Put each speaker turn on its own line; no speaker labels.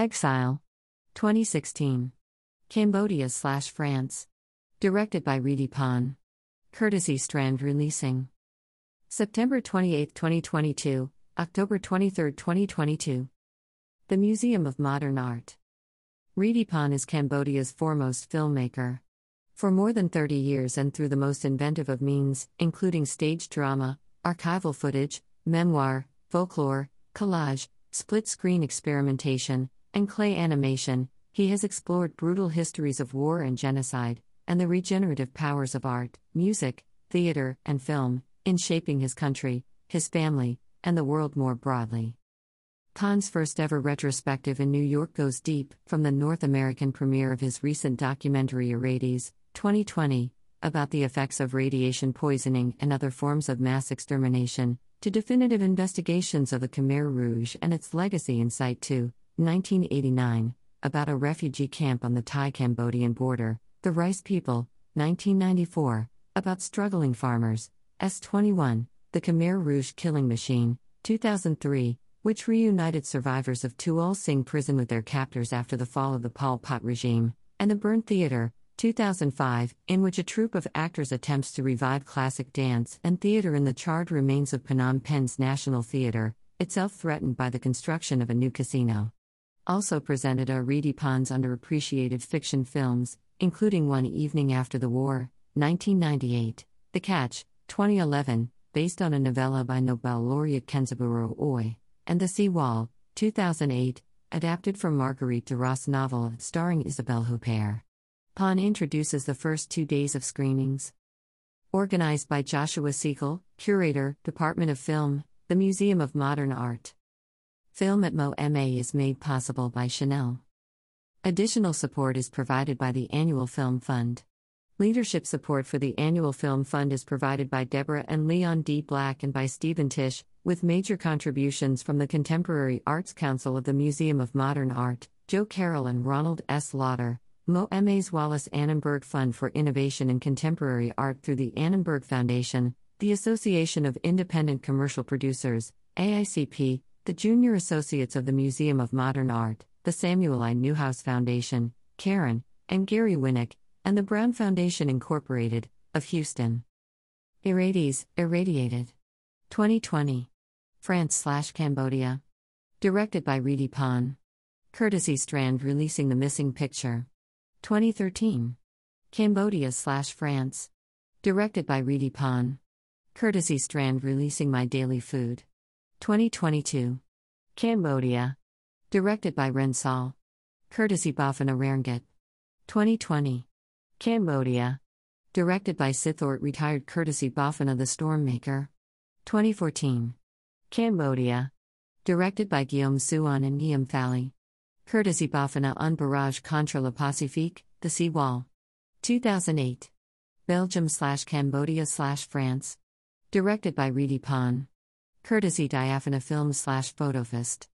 Exile. 2016. Cambodia slash France. Directed by Rithy Panh. Courtesy Strand Releasing. September 28, 2022, October 23, 2022. The Museum of Modern Art. Panh is Cambodia's foremost filmmaker. For more than 30 years and through the most inventive of means, including stage drama, archival footage, memoir, folklore, collage, split screen experimentation, and clay animation, he has explored brutal histories of war and genocide, and the regenerative powers of art, music, theater, and film, in shaping his country, his family, and the world more broadly. Panh's first ever retrospective in New York goes deep, from the North American premiere of his recent documentary Irradiés, 2020, about the effects of radiation poisoning and other forms of mass extermination, to definitive investigations of the Khmer Rouge and its legacy in Site 2, 1989, about a refugee camp on the Thai Cambodian border, The Rice People, 1994, about struggling farmers, S21, The Khmer Rouge Killing Machine, 2003, which reunited survivors of Tuol Sleng prison with their captors after the fall of the Pol Pot regime, and The Burnt Theater, 2005, in which a troupe of actors attempts to revive classic dance and theater in the charred remains of Phnom Penh's National Theater, itself threatened by the construction of a new casino. Also presented are Rithy underappreciated fiction films, including One Evening After the War, 1998, The Catch, 2011, based on a novella by Nobel laureate Kenzaburo Oe, and The Sea Wall, 2008, adapted from Marguerite Duras' novel starring Isabelle Huppert. Panh introduces the first two days of screenings. Organized by Joshua Siegel, Curator, Department of Film, the Museum of Modern Art. Film at MoMA is made possible by Chanel. Additional support is provided by the Annual Film Fund. Leadership support for the Annual Film Fund is provided by Deborah and Leon D. Black and by Stephen Tisch, with major contributions from the Contemporary Arts Council of the Museum of Modern Art, Jo Carole and Ronald S. Lauder, MoMA's Wallis Annenberg Fund for Innovation in Contemporary Art through the Annenberg Foundation, the Association of Independent Commercial Producers, AICP, the Junior Associates of the Museum of Modern Art, the Samuel I. Newhouse Foundation, Karen, and Gary Winnick, and the Brown Foundation Incorporated, of Houston. Irradiés, Irradiated. 2020. France slash Cambodia. Directed by Rithy Panh. Courtesy Strand releasing the missing picture. 2013. Cambodia slash France. Directed by Rithy Panh. Courtesy Strand releasing My Daily Food. 2022. Cambodia. Directed by Ren Sol. Courtesy Bophana Rangit. 2020. Cambodia. Directed by Sithort retired courtesy Bophana the Stormmaker. 2014. Cambodia. Directed by Guillaume Suon and Guillaume Fally. Courtesy Bophana un Barrage contre le Pacifique, The Seawall. 2008. Belgium slash Cambodia slash France. Directed by Rithy Panh. Courtesy Diaphana Films slash Photofist.